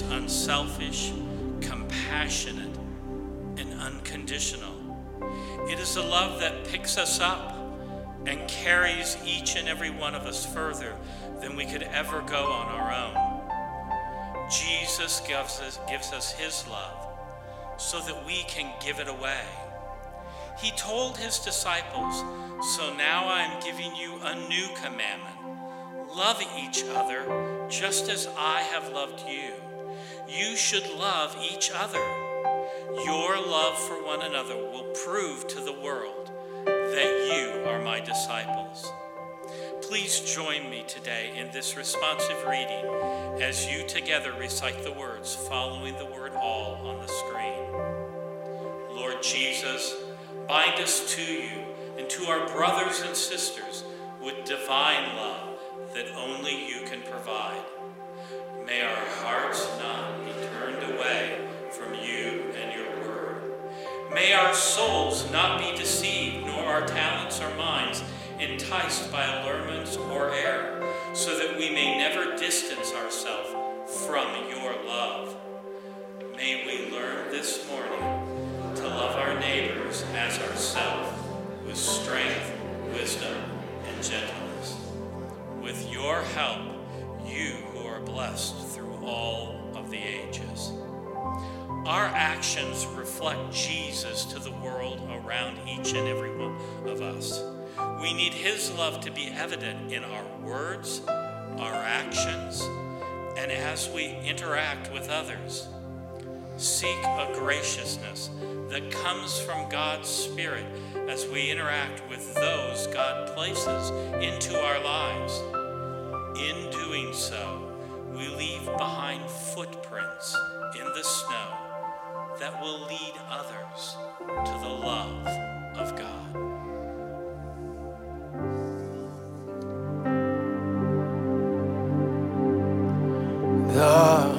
is unselfish, compassionate, and unconditional. It is a love that picks us up and carries each and every one of us further than we could ever go on our own. Jesus gives us, gives us his love so that we can give it away. He told his disciples, So now I'm giving you a new commandment love each other just as I have loved you. You should love each other. Your love for one another will prove to the world that you are my disciples. Please join me today in this responsive reading as you together recite the words following the word all on the screen. Lord Jesus, bind us to you and to our brothers and sisters with divine love that only you can provide. May our hearts not May our souls not be deceived, nor our talents or minds enticed by allurements or error, so that we may never distance ourselves from your love. May we learn this morning to love our neighbors as ourselves with strength, wisdom, and gentleness. With your help, you who are blessed through all of the ages. Our actions reflect Jesus to the world around each and every one of us. We need His love to be evident in our words, our actions, and as we interact with others. Seek a graciousness that comes from God's Spirit as we interact with those God places into our lives. In doing so, we leave behind footprints in the snow that will lead others to the love of God. The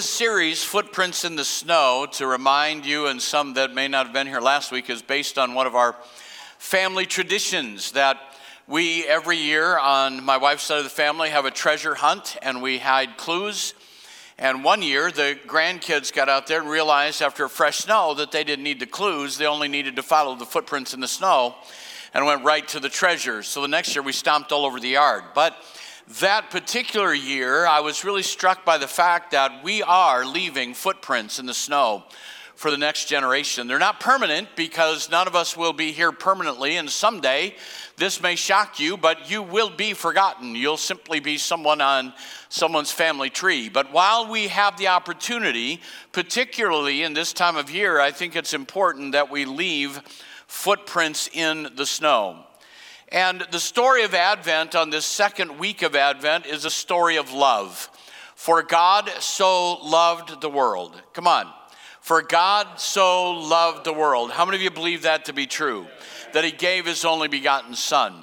this series, Footprints in the Snow, to remind you and some that may not have been here last week, is based on one of our family traditions that we every year on my wife's side of the family have a treasure hunt and we hide clues and one year, the grandkids got out there and realized after fresh snow that they didn't need the clues, they only needed to follow the footprints in the snow and went right to the treasures. So the next year, we stomped all over the yard. But that particular year, I was really struck by the fact that we are leaving footprints in the snow for the next generation. They're not permanent because none of us will be here permanently, and someday this may shock you, but you will be forgotten. You'll simply be someone on someone's family tree. But while we have the opportunity, particularly in this time of year, I think it's important that we leave footprints in the snow. And the story of Advent on this second week of Advent is a story of love. For God so loved the world. Come on. For God so loved the world. How many of you believe that to be true? That He gave His only begotten Son.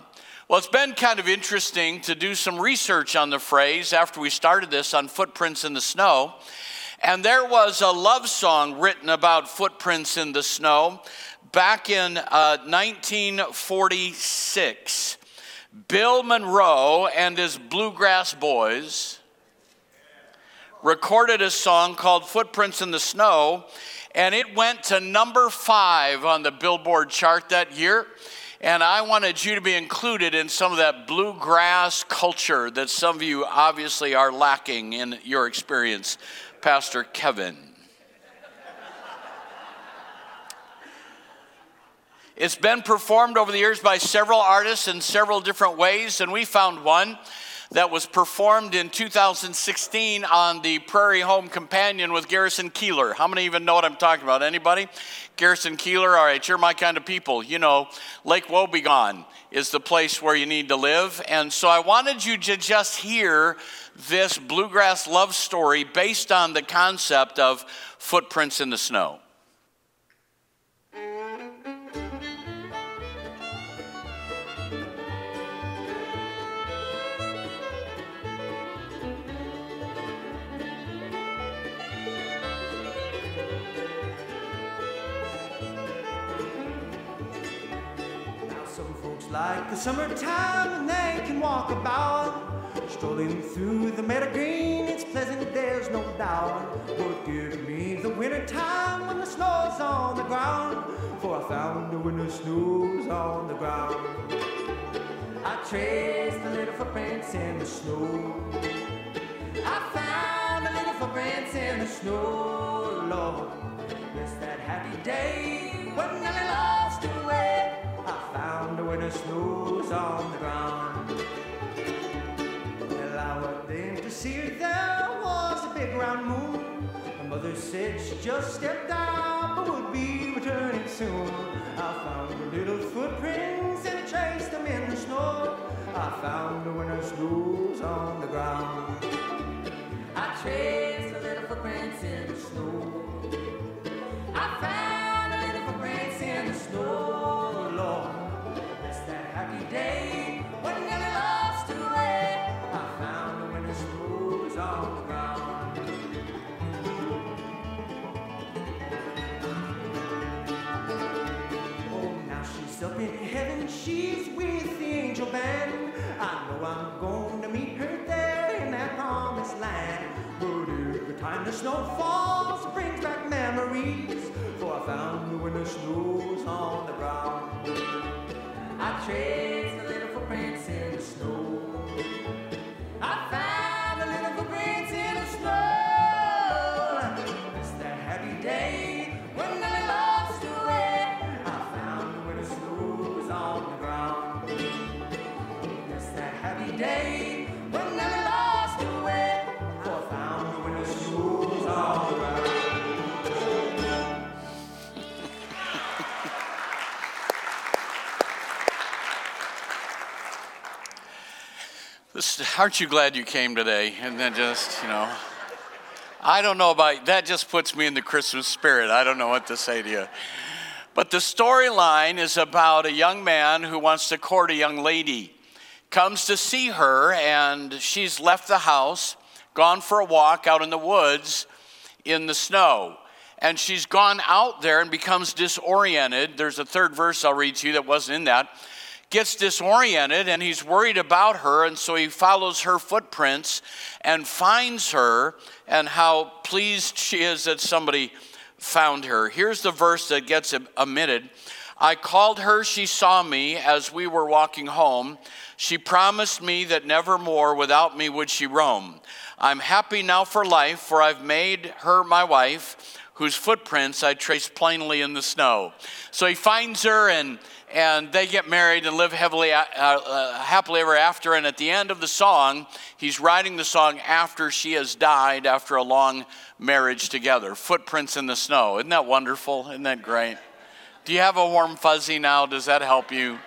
Well, it's been kind of interesting to do some research on the phrase after we started this on footprints in the snow. And there was a love song written about footprints in the snow back in uh, 1946. Bill Monroe and his Bluegrass Boys recorded a song called Footprints in the Snow, and it went to number five on the Billboard chart that year. And I wanted you to be included in some of that bluegrass culture that some of you obviously are lacking in your experience, Pastor Kevin. It's been performed over the years by several artists in several different ways, and we found one that was performed in 2016 on the Prairie Home Companion with Garrison Keillor. How many even know what I'm talking about? Anybody? Garrison Keillor, all right, you're my kind of people. You know, Lake Wobegon is the place where you need to live. And so I wanted you to just hear this bluegrass love story based on the concept of footprints in the snow. Like the summertime when they can walk about. Strolling through the meadow green, it's pleasant, there's no doubt. But give me the winter time when the snow's on the ground. For I found the winter snow's on the ground. I traced the little footprints in the snow. I found the little footprints in the snow, Lord. It's that happy day when Nellie when the winter snow's on the ground. Well, I went in to see her, there was a big round moon. My mother said she just stepped out, but would be returning soon. I found her little footprints and traced them in the snow. I found her when the snow's on the ground. I traced the little footprints in the snow. I found the little footprints in the snow, up in heaven, she's with the angel band. I know I'm going to meet her there in that promised land. But every time the snow falls, it brings back memories. For I found her when the snow's on the ground. I traced the little footprints in the snow. I found aren't you glad you came today? And then just, you know, I don't know about that, just puts me in the Christmas spirit. I don't know what to say to you. But the storyline is about a young man who wants to court a young lady. Comes to see her, and she's left the house, gone for a walk out in the woods in the snow. And she's gone out there and becomes disoriented. There's a third verse I'll read to you that wasn't in that gets disoriented and he's worried about her, and so he follows her footprints and finds her, and how pleased she is that somebody found her. Here's the verse that gets omitted I called her, she saw me as we were walking home. She promised me that never more without me would she roam. I'm happy now for life, for I've made her my wife, whose footprints I trace plainly in the snow. So he finds her and and they get married and live heavily, uh, uh, happily ever after. And at the end of the song, he's writing the song after she has died after a long marriage together. Footprints in the snow. Isn't that wonderful? Isn't that great? Do you have a warm fuzzy now? Does that help you?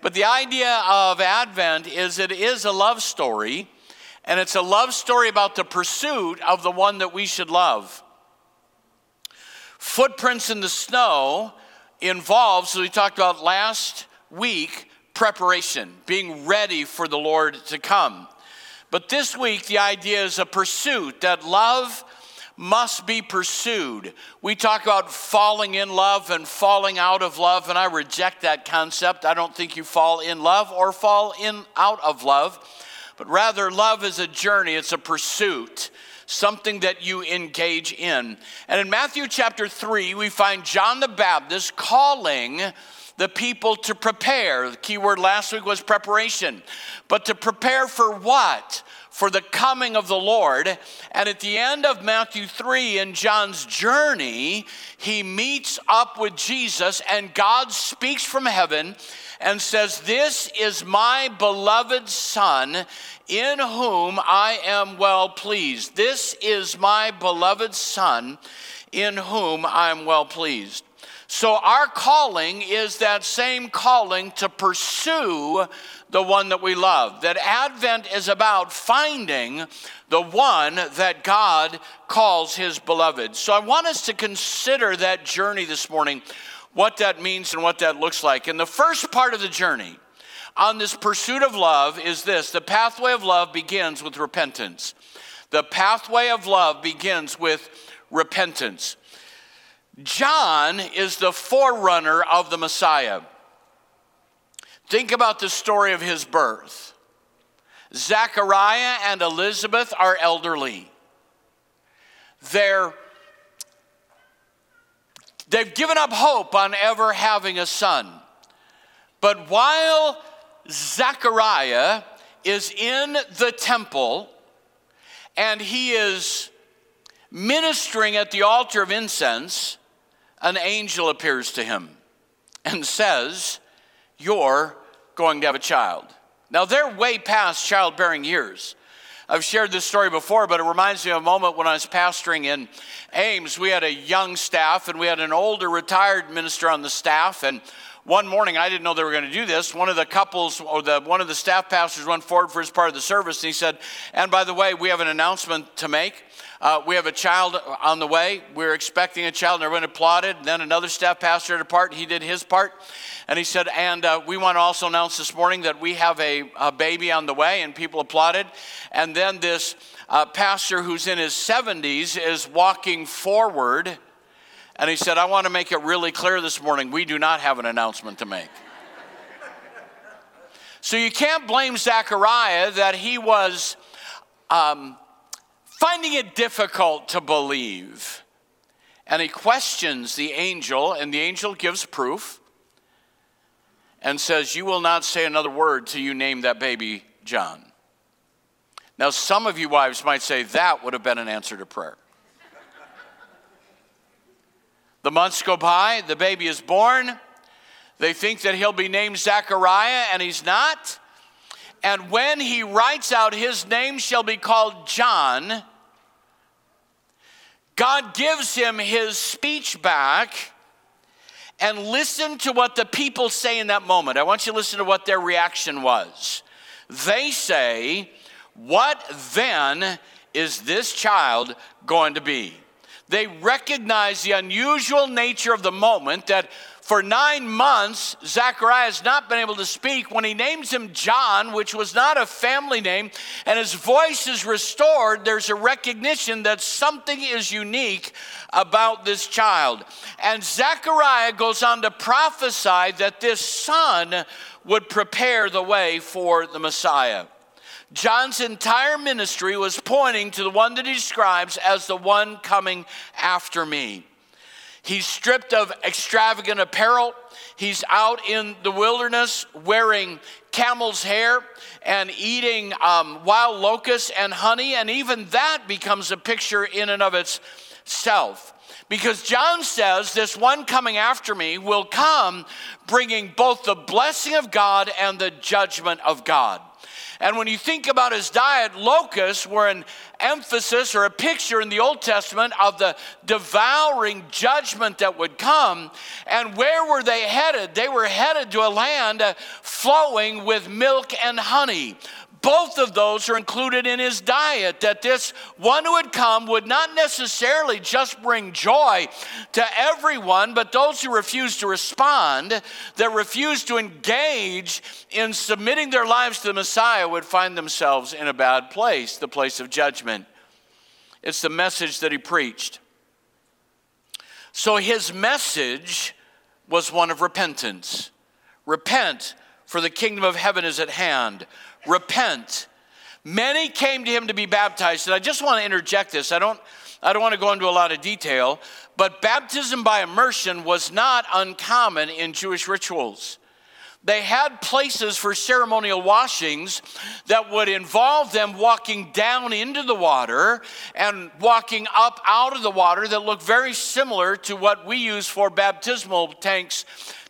But the idea of Advent is it is a love story, and it's a love story about the pursuit of the one that we should love. Footprints in the snow involves, as we talked about last week, preparation, being ready for the Lord to come. But this week, the idea is a pursuit that love must be pursued. We talk about falling in love and falling out of love, and I reject that concept. I don't think you fall in love or fall in out of love, but rather love is a journey, it's a pursuit something that you engage in. And in Matthew chapter 3, we find John the Baptist calling the people to prepare. The key word last week was preparation. But to prepare for what? For the coming of the Lord. And at the end of Matthew 3, in John's journey, he meets up with Jesus, and God speaks from heaven and says, This is my beloved Son in whom I am well pleased. This is my beloved Son, in whom I am well pleased. So, our calling is that same calling to pursue the one that we love. That Advent is about finding the one that God calls his beloved. So, I want us to consider that journey this morning, what that means and what that looks like. And the first part of the journey, on this pursuit of love is this the pathway of love begins with repentance. The pathway of love begins with repentance. John is the forerunner of the Messiah. Think about the story of his birth. Zachariah and Elizabeth are elderly. They're, they've given up hope on ever having a son. But while Zechariah is in the temple and he is ministering at the altar of incense. An angel appears to him and says, You're going to have a child. Now, they're way past childbearing years. I've shared this story before, but it reminds me of a moment when I was pastoring in Ames. We had a young staff and we had an older retired minister on the staff. And one morning, I didn't know they were going to do this. One of the couples, or the, one of the staff pastors, went forward for his part of the service, and he said, And by the way, we have an announcement to make. Uh, we have a child on the way. We're expecting a child, and everyone applauded. Then another staff pastor did a part, he did his part. And he said, And uh, we want to also announce this morning that we have a, a, baby on the way, and people applauded. And then this uh, pastor who's in his 70s is walking forward and he said, I want to make it really clear this morning we do not have an announcement to make. so you can't blame Zechariah that he was um, finding it difficult to believe. And he questions the angel, and the angel gives proof and says, You will not say another word till you name that baby John. Now, some of you wives might say that would have been an answer to prayer. The months go by, the baby is born. They think that he'll be named Zechariah, and he's not. And when he writes out, his name shall be called John, God gives him his speech back. And listen to what the people say in that moment. I want you to listen to what their reaction was. They say, What then is this child going to be? They recognize the unusual nature of the moment that for nine months, Zechariah has not been able to speak. When he names him John, which was not a family name, and his voice is restored, there's a recognition that something is unique about this child. And Zechariah goes on to prophesy that this son would prepare the way for the Messiah. John's entire ministry was pointing to the one that he describes as the one coming after me. He's stripped of extravagant apparel. He's out in the wilderness wearing camel's hair and eating um, wild locusts and honey. And even that becomes a picture in and of itself. Because John says, This one coming after me will come bringing both the blessing of God and the judgment of God. And when you think about his diet, locusts were an emphasis or a picture in the Old Testament of the devouring judgment that would come. And where were they headed? They were headed to a land uh, flowing with milk and honey both of those are included in his diet. That this one who would come would not necessarily just bring joy to everyone, but those who refuse to respond, that refuse to engage in submitting their lives to the Messiah, would find themselves in a bad place, the place of judgment. It's the message that he preached. So his message was one of repentance. Repent, for the kingdom of heaven is at hand repent. Many came to him to be baptized. And I just want to interject this. I don't, I don't want to go into a lot of detail, but baptism by immersion was not uncommon in Jewish rituals. They had places for ceremonial washings that would involve them walking down into the water and walking up out of the water that looked very similar to what we use for baptismal tanks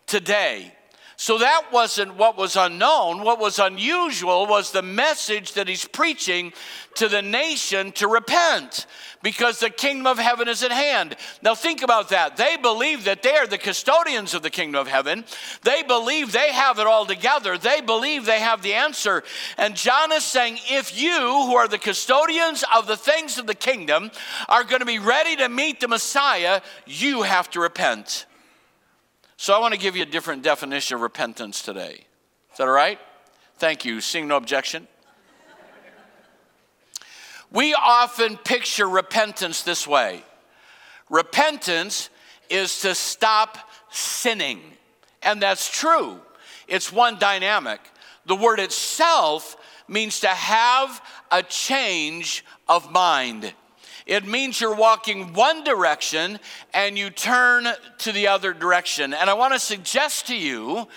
today. So that wasn't what was unknown. What was unusual was the message that he's preaching to the nation to repent because the kingdom of heaven is at hand. Now, think about that. They believe that they are the custodians of the kingdom of heaven. They believe they have it all together. They believe they have the answer. And John is saying, if you, who are the custodians of the things of the kingdom, are going to be ready to meet the Messiah, you have to repent. So I want to give you a different definition of repentance today. Is that all right? Thank you. Seeing no objection. We often picture repentance this way repentance is to stop sinning. And that's true, it's one dynamic. The word itself means to have a change of mind. It means you're walking one direction and you turn to the other direction. And I want to suggest to you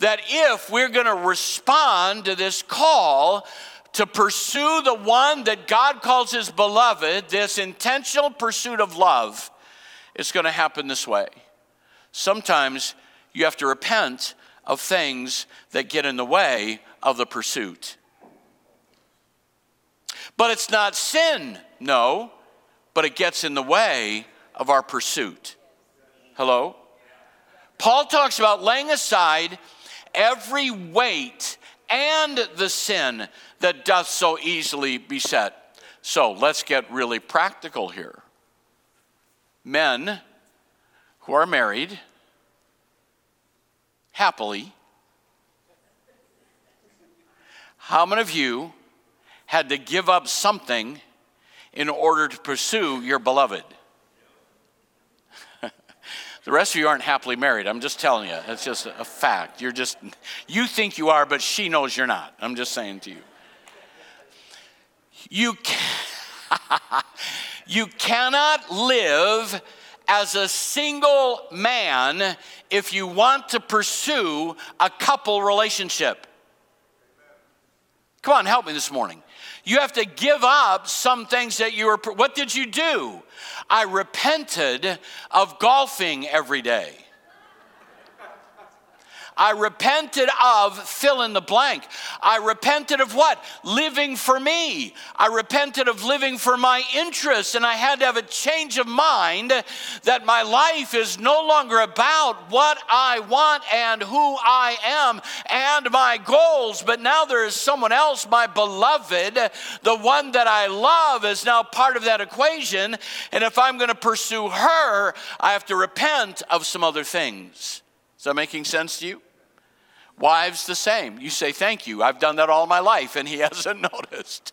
that if we're going to respond to this call, to pursue the one that God calls his beloved, this intentional pursuit of love, it's going to happen this way. Sometimes you have to repent of things that get in the way of the pursuit. But it's not sin, no but it gets in the way of our pursuit. Hello? Paul talks about laying aside every weight and the sin that doth so easily beset. So let's get really practical here. Men who are married happily, how many of you had to give up something in order to pursue your beloved. the rest of you aren't happily married. I'm just telling you. It's just a fact. You're just, you think you are, but she knows you're not. I'm just saying to you. You, you cannot live as a single man if you want to pursue a couple relationship. Come on, help me this morning. You have to give up some things that you were. What did you do? I repented of golfing every day. I repented of fill in the blank. I repented of what? Living for me. I repented of living for my interests, and I had to have a change of mind that my life is no longer about what I want and who I am and my goals, but now there is someone else, my beloved, the one that I love, is now part of that equation. And if I'm going to pursue her, I have to repent of some other things. Is that making sense to you? Wives, the same. You say, Thank you. I've done that all my life, and he hasn't noticed.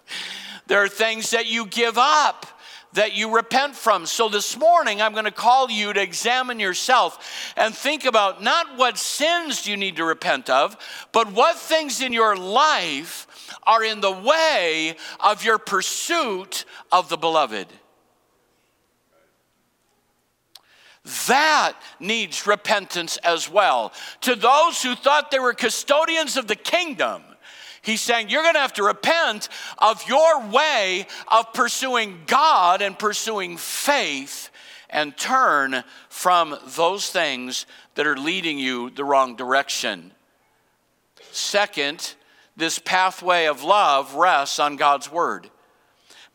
There are things that you give up that you repent from. So this morning, I'm going to call you to examine yourself and think about not what sins you need to repent of, but what things in your life are in the way of your pursuit of the beloved. That needs repentance as well. To those who thought they were custodians of the kingdom, he's saying you're going to have to repent of your way of pursuing God and pursuing faith and turn from those things that are leading you the wrong direction. Second, this pathway of love rests on God's word.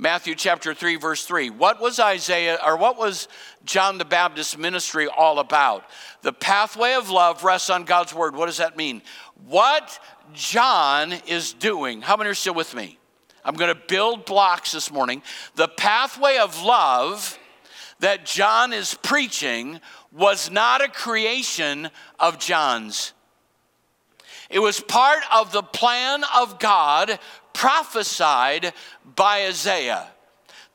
Matthew chapter 3 verse 3. What was Isaiah or what was John the Baptist's ministry all about? The pathway of love rests on God's word. What does that mean? What John is doing. How many are still with me? I'm going to build blocks this morning. The pathway of love that John is preaching was not a creation of John's. It was part of the plan of God prophesied by Isaiah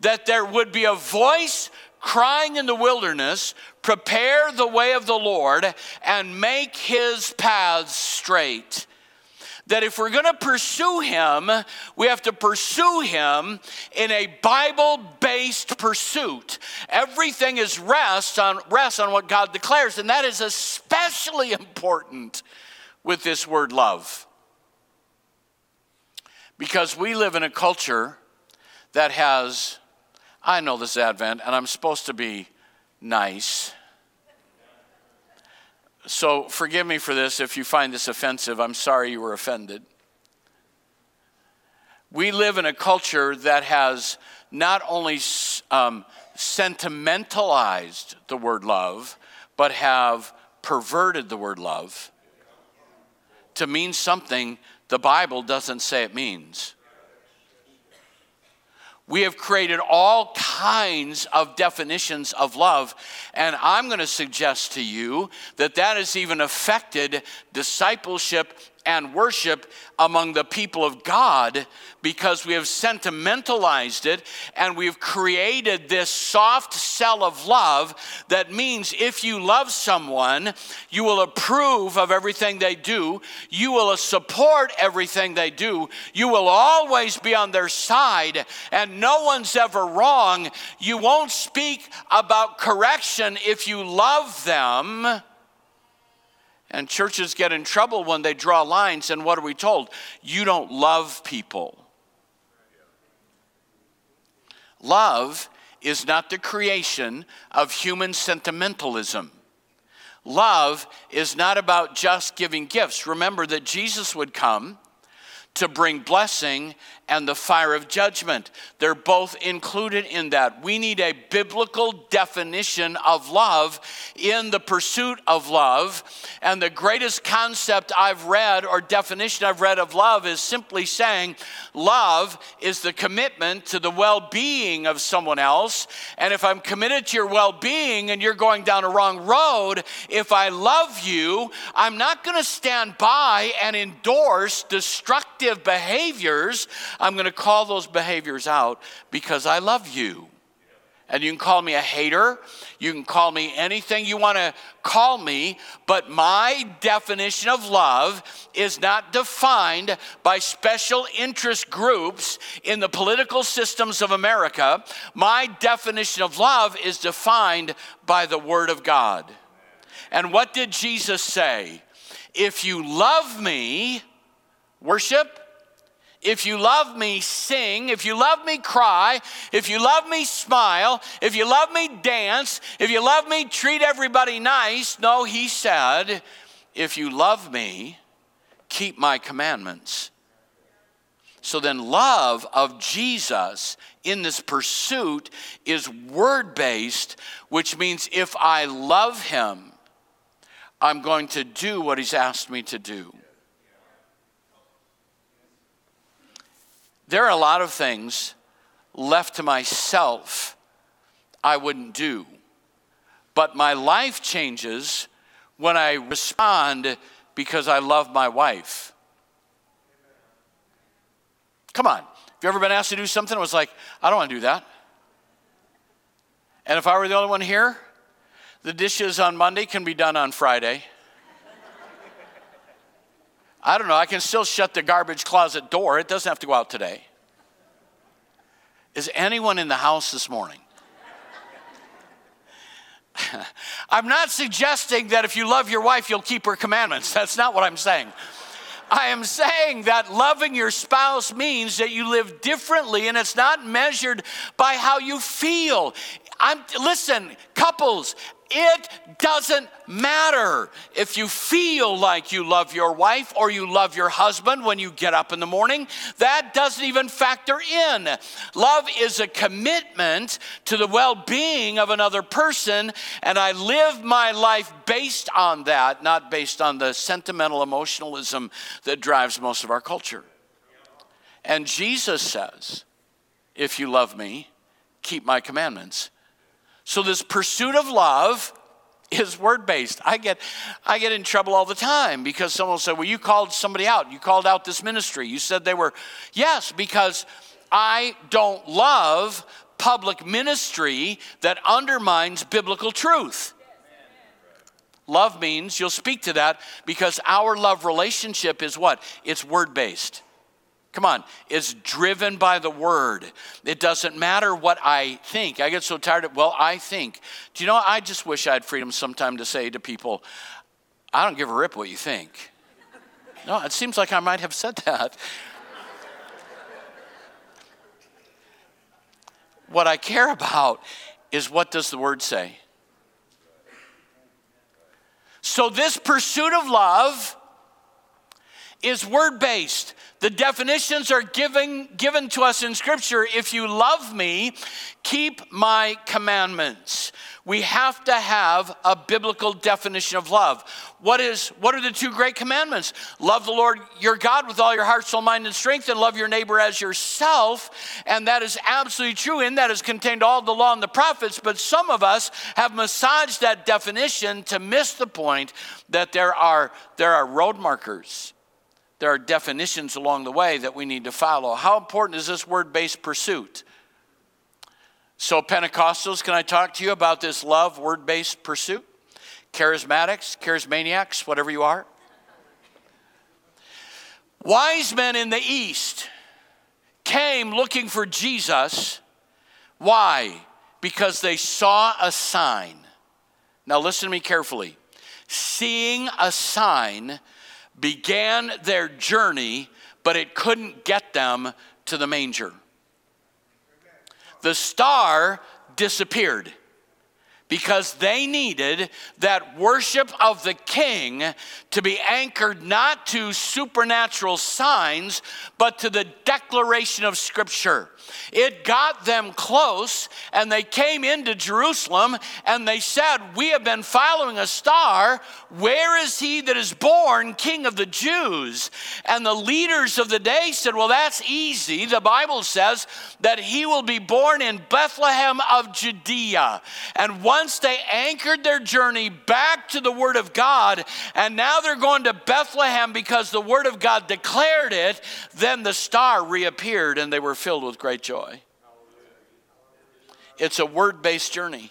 that there would be a voice crying in the wilderness, prepare the way of the Lord and make his paths straight. That if we're going to pursue him, we have to pursue him in a Bible based pursuit. Everything is rest on, rest on what God declares, and that is especially important with this word love. Because we live in a culture that has, I know this Advent, and I'm supposed to be nice. So forgive me for this if you find this offensive. I'm sorry you were offended. We live in a culture that has not only um, sentimentalized the word love, but have perverted the word love to mean something the Bible doesn't say it means. We have created all kinds of definitions of love, and I'm going to suggest to you that that has even affected discipleship and worship among the people of God because we have sentimentalized it and we've created this soft sell of love that means if you love someone, you will approve of everything they do, you will support everything they do, you will always be on their side, and no one's ever wrong. You won't speak about correction if you love them and churches get in trouble when they draw lines, and what are we told? You don't love people. Love is not the creation of human sentimentalism. Love is not about just giving gifts. Remember that Jesus would come to bring blessing and the fire of judgment. They're both included in that. We need a biblical definition of love in the pursuit of love. And the greatest concept I've read or definition I've read of love is simply saying love is the commitment to the well being of someone else. And if I'm committed to your well being and you're going down a wrong road, if I love you, I'm not going to stand by and endorse destructive behaviors. I'm going to call those behaviors out because I love you. And you can call me a hater. You can call me anything you want to call me. But my definition of love is not defined by special interest groups in the political systems of America. My definition of love is defined by the Word of God. And what did Jesus say? If you love me, worship, if you love me, sing. If you love me, cry. If you love me, smile. If you love me, dance. If you love me, treat everybody nice. No, he said, If you love me, keep my commandments. So then, love of Jesus in this pursuit is word based, which means if I love him, I'm going to do what he's asked me to do. There are a lot of things left to myself I wouldn't do, but my life changes when I respond because I love my wife. Come on. Have you ever been asked to do something? It was like, I don't want to do that. And if I were the only one here, the dishes on Monday can be done on Friday. I don't know, I can still shut the garbage closet door. It doesn't have to go out today. Is anyone in the house this morning? I'm not suggesting that if you love your wife, you'll keep her commandments. That's not what I'm saying. I am saying that loving your spouse means that you live differently and it's not measured by how you feel. I'm listen, couples, it doesn't matter if you feel like you love your wife or you love your husband when you get up in the morning. That doesn't even factor in. Love is a commitment to the well being of another person, and I live my life based on that, not based on the sentimental emotionalism that drives most of our culture. And Jesus says, If you love me, keep my commandments. So this pursuit of love is word based. I get, I get in trouble all the time because someone will say, Well, you called somebody out. You called out this ministry. You said they were, yes, because I don't love public ministry that undermines biblical truth. Love means you'll speak to that because our love relationship is what? It's word based. Come on, it's driven by the word. It doesn't matter what I think. I get so tired of, well, I think. Do you know, I just wish I had freedom sometime to say to people, I don't give a rip what you think. No, it seems like I might have said that. what I care about is what does the word say? So, this pursuit of love is word based. The definitions are given, given to us in Scripture. If you love me, keep my commandments. We have to have a biblical definition of love. What, is, what are the two great commandments? Love the Lord your God with all your heart, soul, mind, and strength, and love your neighbor as yourself. And that is absolutely true. In that is contained all the law and the prophets. But some of us have massaged that definition to miss the point that there are, there are road markers there are definitions along the way that we need to follow. How important is this word based pursuit? So, Pentecostals, can I talk to you about this love word based pursuit? Charismatics, charismaniacs, whatever you are. Wise men in the East came looking for Jesus. Why? Because they saw a sign. Now, listen to me carefully. Seeing a sign began their journey, but it couldn't get them to the manger. The star disappeared because they needed that worship of the king to be anchored not to supernatural signs, but to the declaration of Scripture. It got them close, and they came into Jerusalem and they said, We have been following a star. Where is he that is born king of the Jews? And the leaders of the day said, Well, that's easy. The Bible says that he will be born in Bethlehem of Judea. And one once they anchored their journey back to the Word of God, and now they're going to Bethlehem because the Word of God declared it, then the star reappeared and they were filled with great joy. It's a word based journey.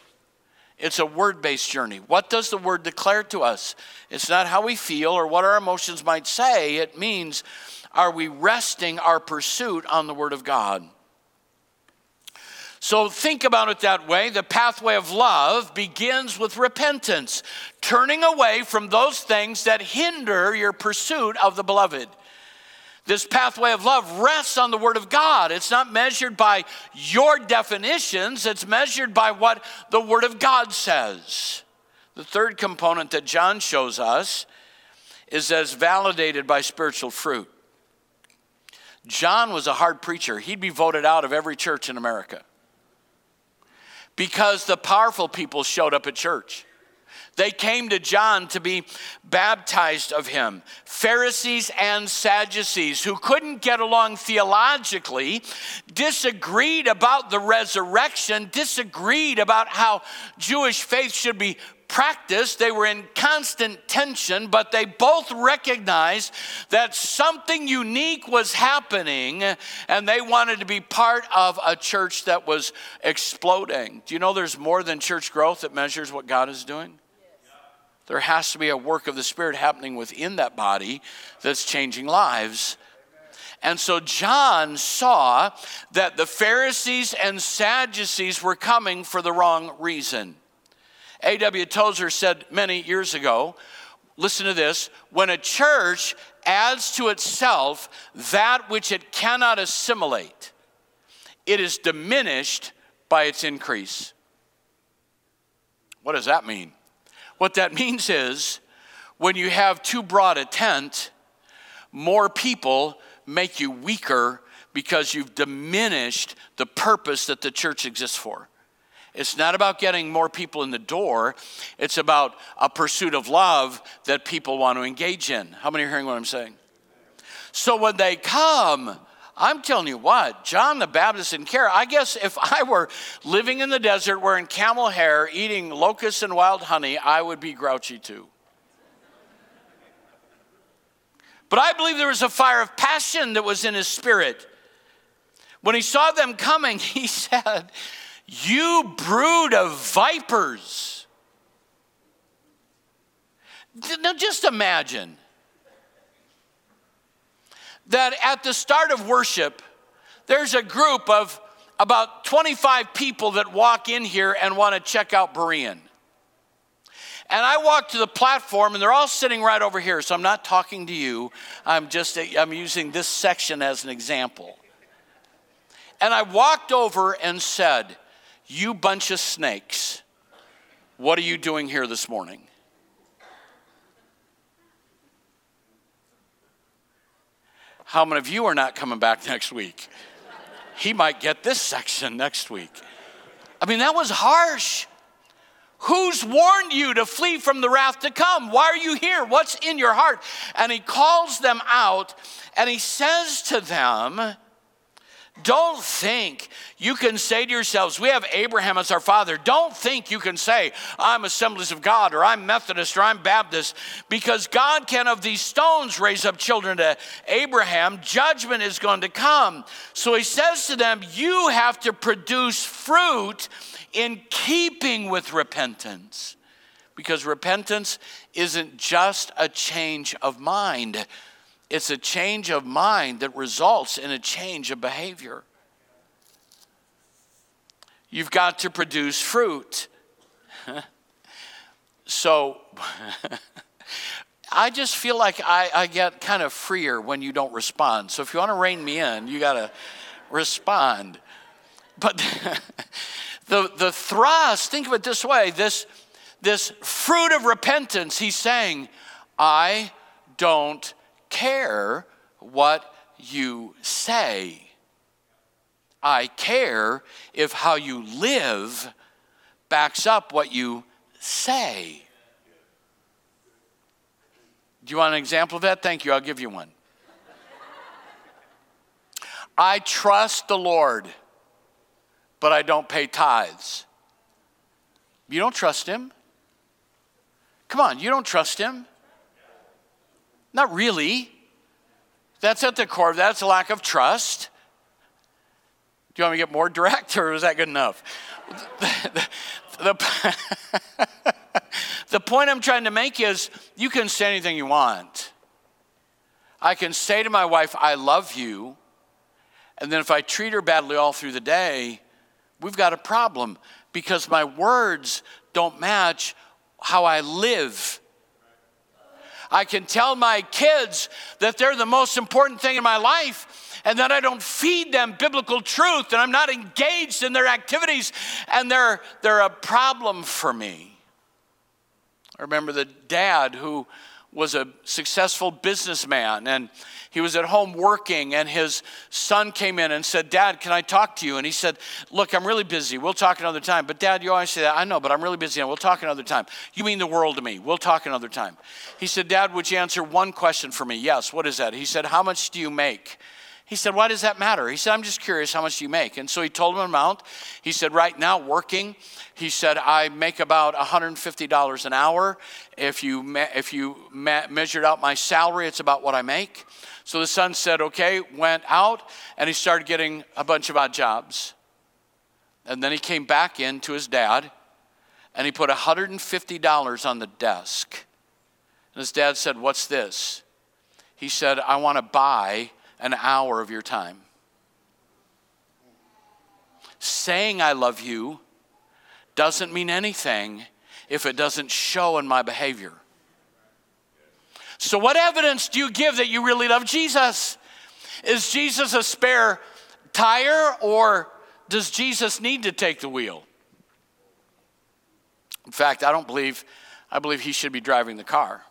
It's a word based journey. What does the word declare to us? It's not how we feel or what our emotions might say. It means, are we resting our pursuit on the word of God? So think about it that way. The pathway of love begins with repentance, turning away from those things that hinder your pursuit of the beloved. This pathway of love rests on the Word of God. It's not measured by your definitions, it's measured by what the Word of God says. The third component that John shows us is as validated by spiritual fruit. John was a hard preacher. He'd be voted out of every church in America because the powerful people showed up at church. They came to John to be baptized of him. Pharisees and Sadducees, who couldn't get along theologically, disagreed about the resurrection, disagreed about how Jewish faith should be practiced. They were in constant tension, but they both recognized that something unique was happening and they wanted to be part of a church that was exploding. Do you know there's more than church growth that measures what God is doing? There has to be a work of the Spirit happening within that body that's changing lives. And so John saw that the Pharisees and Sadducees were coming for the wrong reason. A.W. Tozer said many years ago listen to this when a church adds to itself that which it cannot assimilate, it is diminished by its increase. What does that mean? What that means is when you have too broad a tent, more people make you weaker because you've diminished the purpose that the church exists for. It's not about getting more people in the door. It's about a pursuit of love that people want to engage in. How many are hearing what I'm saying? So when they come, I'm telling you what, John the Baptist didn't care. I guess if I were living in the desert wearing camel hair, eating locusts and wild honey, I would be grouchy too. But I believe there was a fire of passion that was in his spirit. When he saw them coming, he said, You brood of vipers. Now just imagine that at the start of worship, there's a group of about 25 people that walk in here and want to check out Berean. And I walk to the platform and they're all sitting right over here. So I'm not talking to you. I'm just I'm using this section as an example. And I walked over and said, "You bunch of snakes. What are you doing here this morning?" How many of you are not coming back next week? He might get this section next week. I mean, that was harsh. Who's warned you to flee from the wrath to come? Why are you here? What's in your heart? And he calls them out and he says to them, don't think you can say to yourselves, We have Abraham as our father. Don't think you can say, I'm Assemblies of God, or I'm Methodist, or I'm Baptist, because God can of these stones raise up children to Abraham. Judgment is going to come. So he says to them, You have to produce fruit in keeping with repentance, because repentance isn't just a change of mind it's a change of mind that results in a change of behavior. You've got to produce fruit. so, I just feel like I, I, get kind of freer when you don't respond. So, if you want to rein me in, you got to respond. But the, the thrust, think of it this way this, this fruit of repentance, he's saying, I don't care what you say. I care if how you live backs up what you say. Do you want an example of that? Thank you. I'll give you one. I trust the Lord, but I don't pay tithes. You don't trust Him? Come on, you don't trust Him. Not really. That's at the core of that. It's a lack of trust. Do you want me to get more direct, or is that good enough? the, the, the point I'm trying to make is you can say anything you want. I can say to my wife, I love you. And then if I treat her badly all through the day, we've got a problem because my words don't match how I live. I can tell my kids that they're the most important thing in my life and that I don't feed them biblical truth and I'm not engaged in their activities and they're, they're a problem for me. I remember the dad who was a successful businessman and he was at home working and his son came in and said dad can i talk to you? And he said look i'm really busy. We'll talk another time. But dad you always say that. I know but i'm really busy and we'll talk another time. You mean the world to me. We'll talk another time. He said dad would you answer one question for me? Yes. What is that? He said how much do you make he said, Why does that matter? He said, I'm just curious how much you make. And so he told him an amount. He said, Right now, working, he said, I make about $150 an hour. If you, if you me- measured out my salary, it's about what I make. So the son said, Okay, went out, and he started getting a bunch of odd jobs. And then he came back in to his dad, and he put $150 on the desk. And his dad said, What's this? He said, I want to buy an hour of your time. Saying I love you doesn't mean anything if it doesn't show in my behavior. So, what evidence do you give that you really love Jesus? Is Jesus a spare tire or does Jesus need to take the wheel? In fact, I don't believe, I believe he should be driving the car.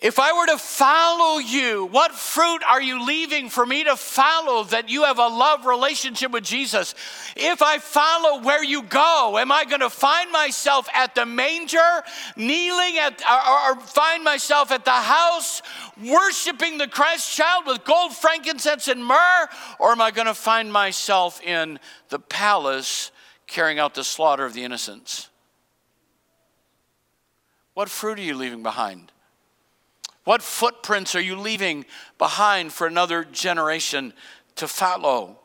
If I were to follow you, what fruit are you leaving for me to follow that you have a love relationship with Jesus? If I follow where you go, am I going to find myself at the manger, kneeling at, or, or find myself at the house, worshiping the Christ child with gold, frankincense, and myrrh? Or am I going to find myself in the palace carrying out the slaughter of the innocents? What fruit are you leaving behind? What footprints are you leaving behind for another generation to follow?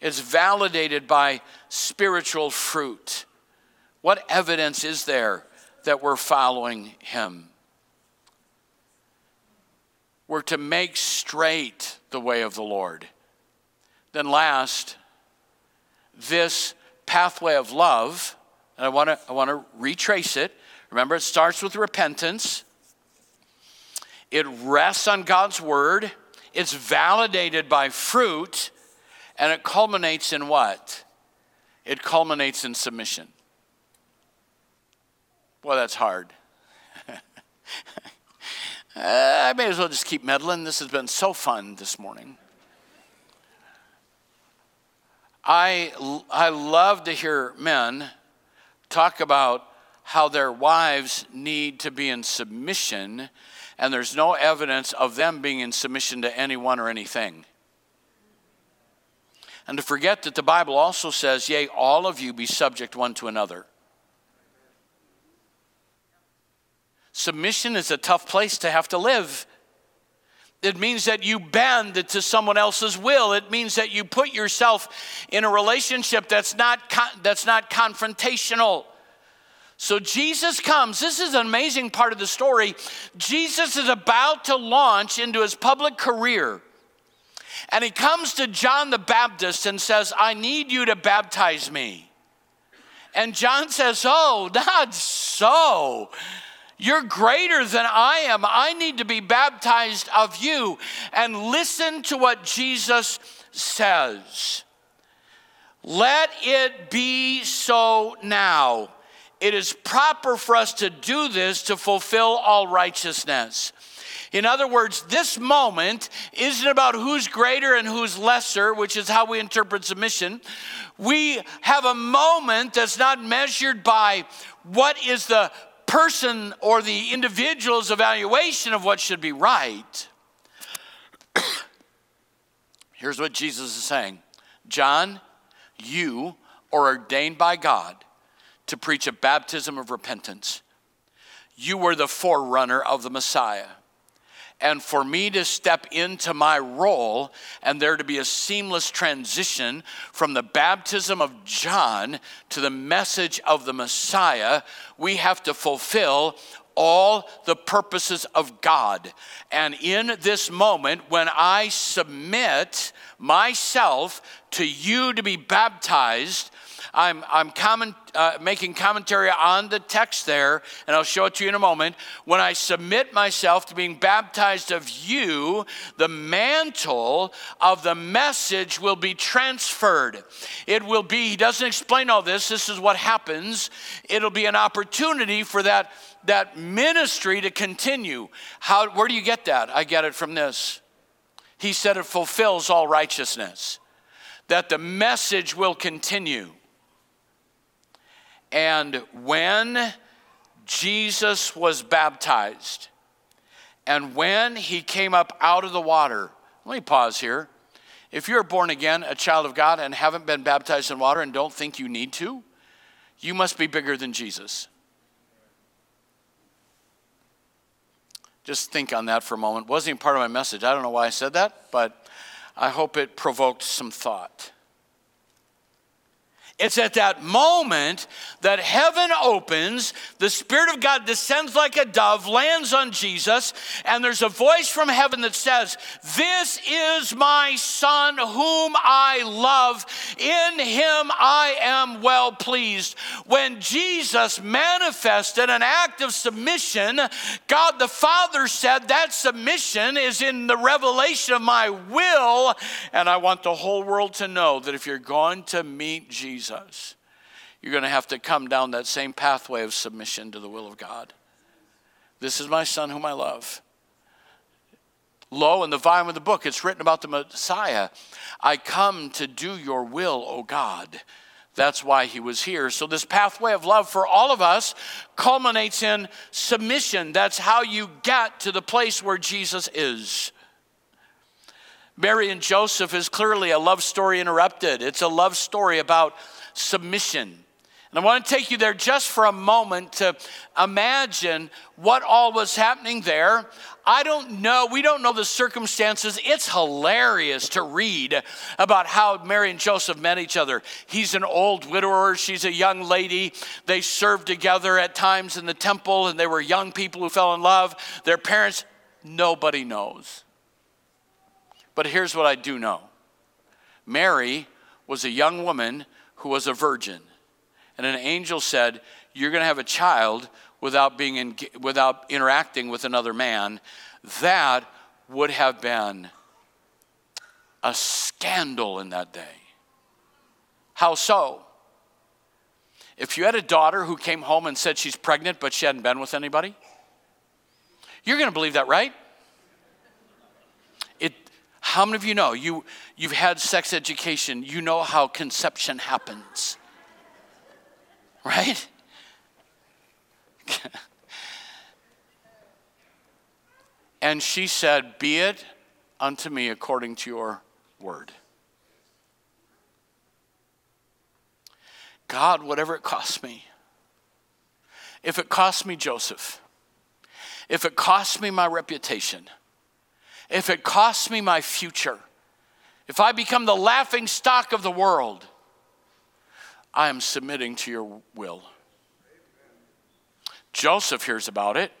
It's validated by spiritual fruit. What evidence is there that we're following him? We're to make straight the way of the Lord. Then, last, this pathway of love, and I want to I want to retrace it. Remember, it starts with repentance it rests on God's word, it's validated by fruit, and it culminates in what? It culminates in submission. Well, that's hard. Uh, I may as well just keep meddling. This has been so fun this morning. I, I love to hear men talk about how their wives need to be in submission and there's no evidence of them being in submission to anyone or anything. And to forget that the Bible also says, Yea, all of you be subject one to another. Submission is a tough place to have to live. It means that you bend to someone else's will. It means that you put yourself in a relationship that's not, that's not confrontational. So Jesus comes. This is an amazing part of the story. Jesus is about to launch into his public career. And he comes to John the Baptist and says, I need you to baptize me. And John says, Oh, not so. You're greater than I am. I need to be baptized of you. And listen to what Jesus says. Let it be so now it is proper for us to do this to fulfill all righteousness. In other words, this moment isn't about who's greater and who's lesser, which is how we interpret submission. We have a moment that's not measured by what is the person or the individual's evaluation of what should be right. Here's what Jesus is saying John, you are ordained by God to preach a baptism of repentance. You were the forerunner of the Messiah. And for me to step into my role and there to be a seamless transition from the baptism of John to the message of the Messiah, we have to fulfill all the purposes of God. And in this moment, when I submit myself to you to be baptized, I'm, I'm comment, uh, making commentary on the text there, and I'll show it to you in a moment. When I submit myself to being baptized of you, the mantle of the message will be transferred. It will be, he doesn't explain all this, this is what happens. It'll be an opportunity for that, that ministry to continue. How, where do you get that? I get it from this. He said it fulfills all righteousness, that the message will continue. And when Jesus was baptized, and when he came up out of the water, let me pause here. If you're born again, a child of God, and haven't been baptized in water and don't think you need to, you must be bigger than Jesus. Just think on that for a moment. Wasn't even part of my message. I don't know why I said that, but I hope it provoked some thought. It's at that moment that heaven opens, the Spirit of God descends like a dove, lands on Jesus, and there's a voice from heaven that says, This is my Son whom I love. In him I am well pleased. When Jesus manifested an act of submission, God the Father said, That submission is in the revelation of my will, and I want the whole world to know that if you're going to meet Jesus, Jesus, you're going to have to come down that same pathway of submission to the will of God. This is my son whom I love. Lo, in the volume of the book, it's written about the Messiah. I come to do your will, O God. That's why he was here. So, this pathway of love for all of us culminates in submission. That's how you get to the place where Jesus is. Mary and Joseph is clearly a love story interrupted. It's a love story about submission. And I want to take you there just for a moment to imagine what all was happening there. I don't know, we don't know the circumstances. It's hilarious to read about how Mary and Joseph met each other. He's an old widower, she's a young lady. They served together at times in the temple, and they were young people who fell in love. Their parents, nobody knows. But here's what I do know Mary was a young woman who was a virgin. And an angel said, You're going to have a child without, being in, without interacting with another man. That would have been a scandal in that day. How so? If you had a daughter who came home and said she's pregnant but she hadn't been with anybody, you're going to believe that, right? How many of you know you, you've had sex education? You know how conception happens, right? and she said, Be it unto me according to your word. God, whatever it costs me, if it costs me Joseph, if it costs me my reputation, if it costs me my future, if I become the laughing stock of the world, I am submitting to your will. Joseph hears about it.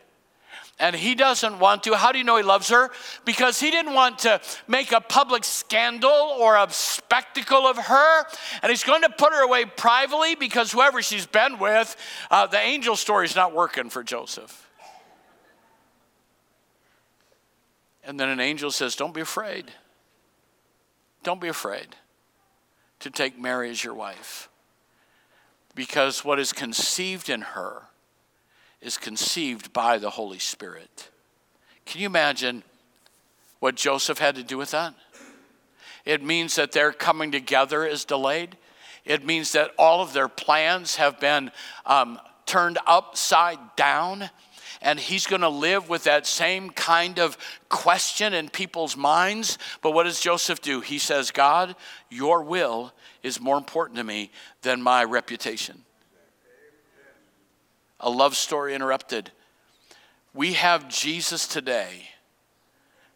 And he doesn't want to. How do you know he loves her? Because he didn't want to make a public scandal or a spectacle of her. And he's going to put her away privately because whoever she's been with, uh, the angel story is not working for Joseph. And then an angel says, Don't be afraid. Don't be afraid to take Mary as your wife. Because what is conceived in her is conceived by the Holy Spirit. Can you imagine what Joseph had to do with that? It means that their coming together is delayed. It means that all of their plans have been um, turned upside down and he's going to live with that same kind of question in people's minds. But what does Joseph do? He says, God, your will is more important to me than my reputation. A love story interrupted. We have Jesus today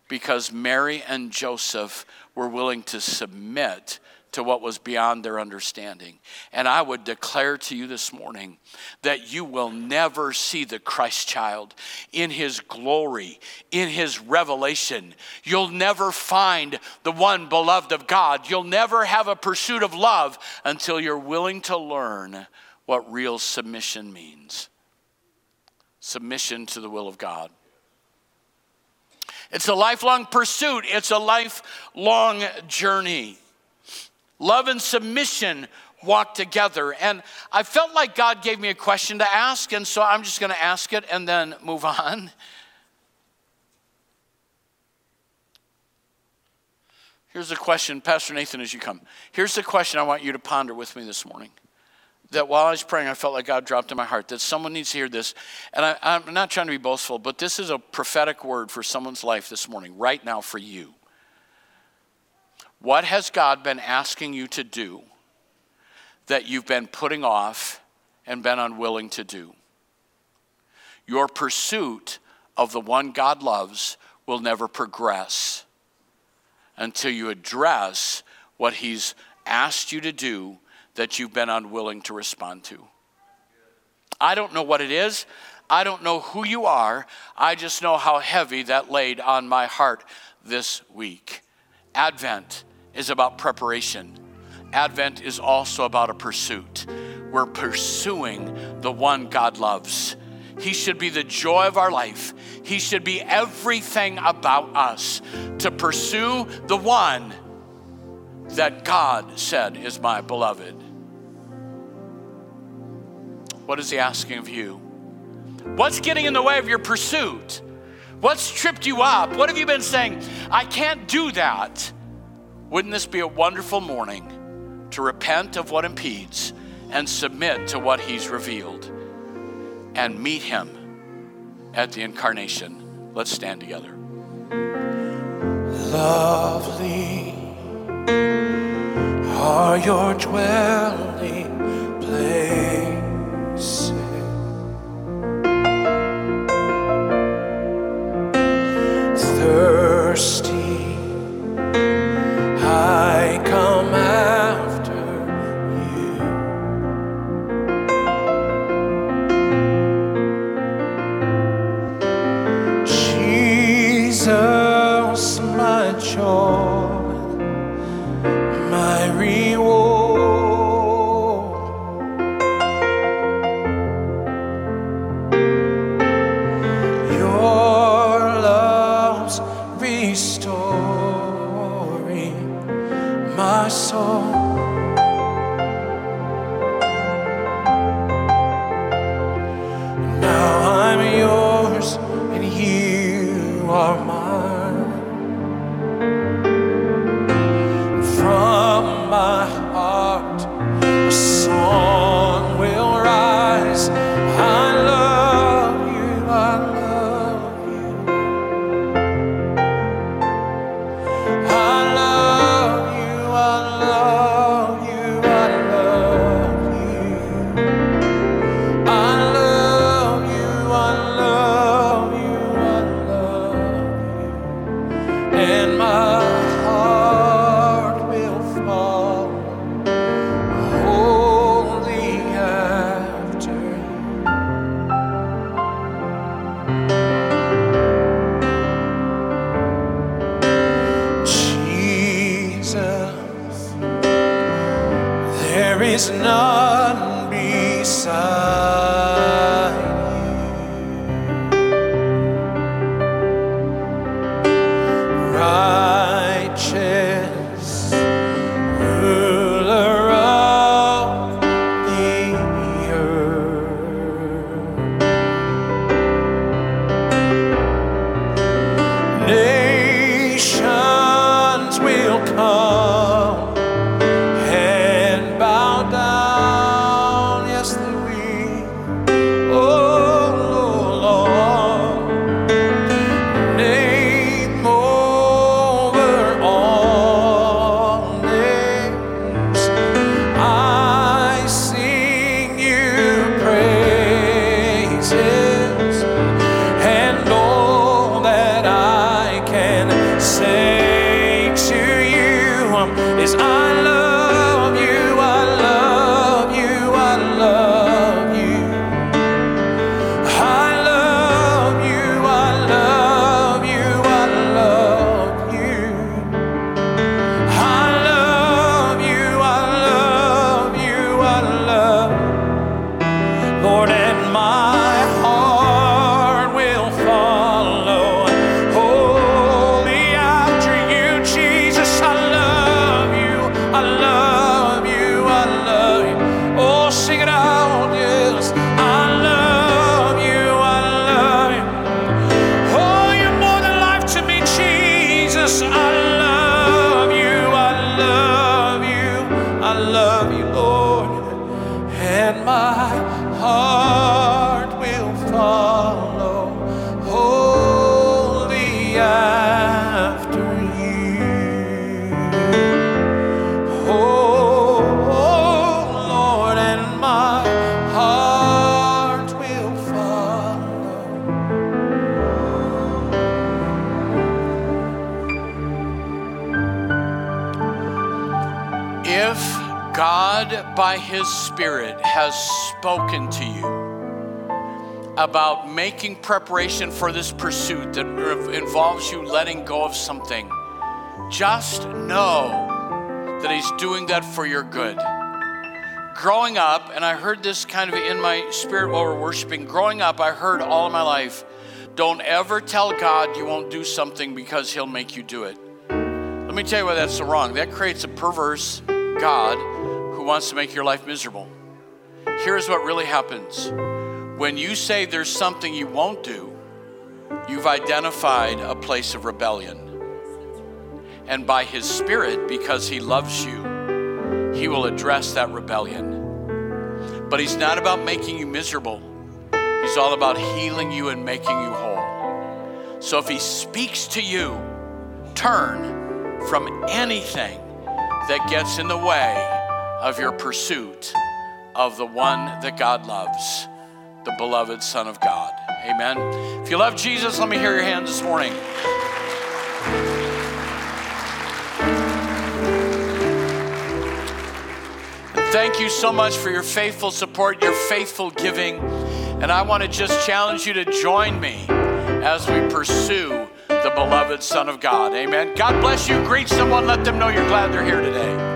because Mary and Joseph were willing to submit to what was beyond their understanding. And I would declare to you this morning that you will never see the Christ child in his glory, in his revelation. You'll never find the one beloved of God. You'll never have a pursuit of love until you're willing to learn what real submission means submission to the will of God. It's a lifelong pursuit, it's a lifelong journey. Love and submission walk together. And I felt like God gave me a question to ask, and so I'm just going to ask it and then move on. Here's a question, Pastor Nathan, as you come. Here's the question I want you to ponder with me this morning. That while I was praying, I felt like God dropped in my heart that someone needs to hear this. And I, I'm not trying to be boastful, but this is a prophetic word for someone's life this morning, right now for you. What has God been asking you to do that you've been putting off and been unwilling to do? Your pursuit of the one God loves will never progress until you address what He's asked you to do that you've been unwilling to respond to. I don't know what it is. I don't know who you are. I just know how heavy that laid on my heart this week. Advent is about preparation. Advent is also about a pursuit. We're pursuing the one God loves. He should be the joy of our life. He should be everything about us to pursue the one that God said is my beloved. What is He asking of you? What's getting in the way of your pursuit? What's tripped you up? What have you been saying? I can't do that. Wouldn't this be a wonderful morning to repent of what impedes and submit to what He's revealed and meet Him at the incarnation? Let's stand together. Lovely are your dwelling places. Thirsty, making preparation for this pursuit that involves you letting go of something, just know that He's doing that for your good. Growing up, and I heard this kind of in my spirit while we're worshiping, growing up, I heard all of my life don't ever tell God you won't do something because He'll make you do it. Let me tell you why that's so wrong. That creates a perverse God who wants to make your life miserable. Here's what really happens when you say there's something you won't do, you've identified a place of rebellion. And by His Spirit, because He loves you, He will address that rebellion. But He's not about making you miserable, He's all about healing you and making you whole. So if He speaks to you, turn from anything that gets in the way of your pursuit of the one that God loves, the beloved Son of God. Amen. If you love Jesus, let me hear your hand this morning. Thank you so much for your faithful support, your faithful giving. And I want to just challenge you to join me as we pursue the beloved Son of God. Amen. God bless you. Greet someone. Let them know you're glad they're here today.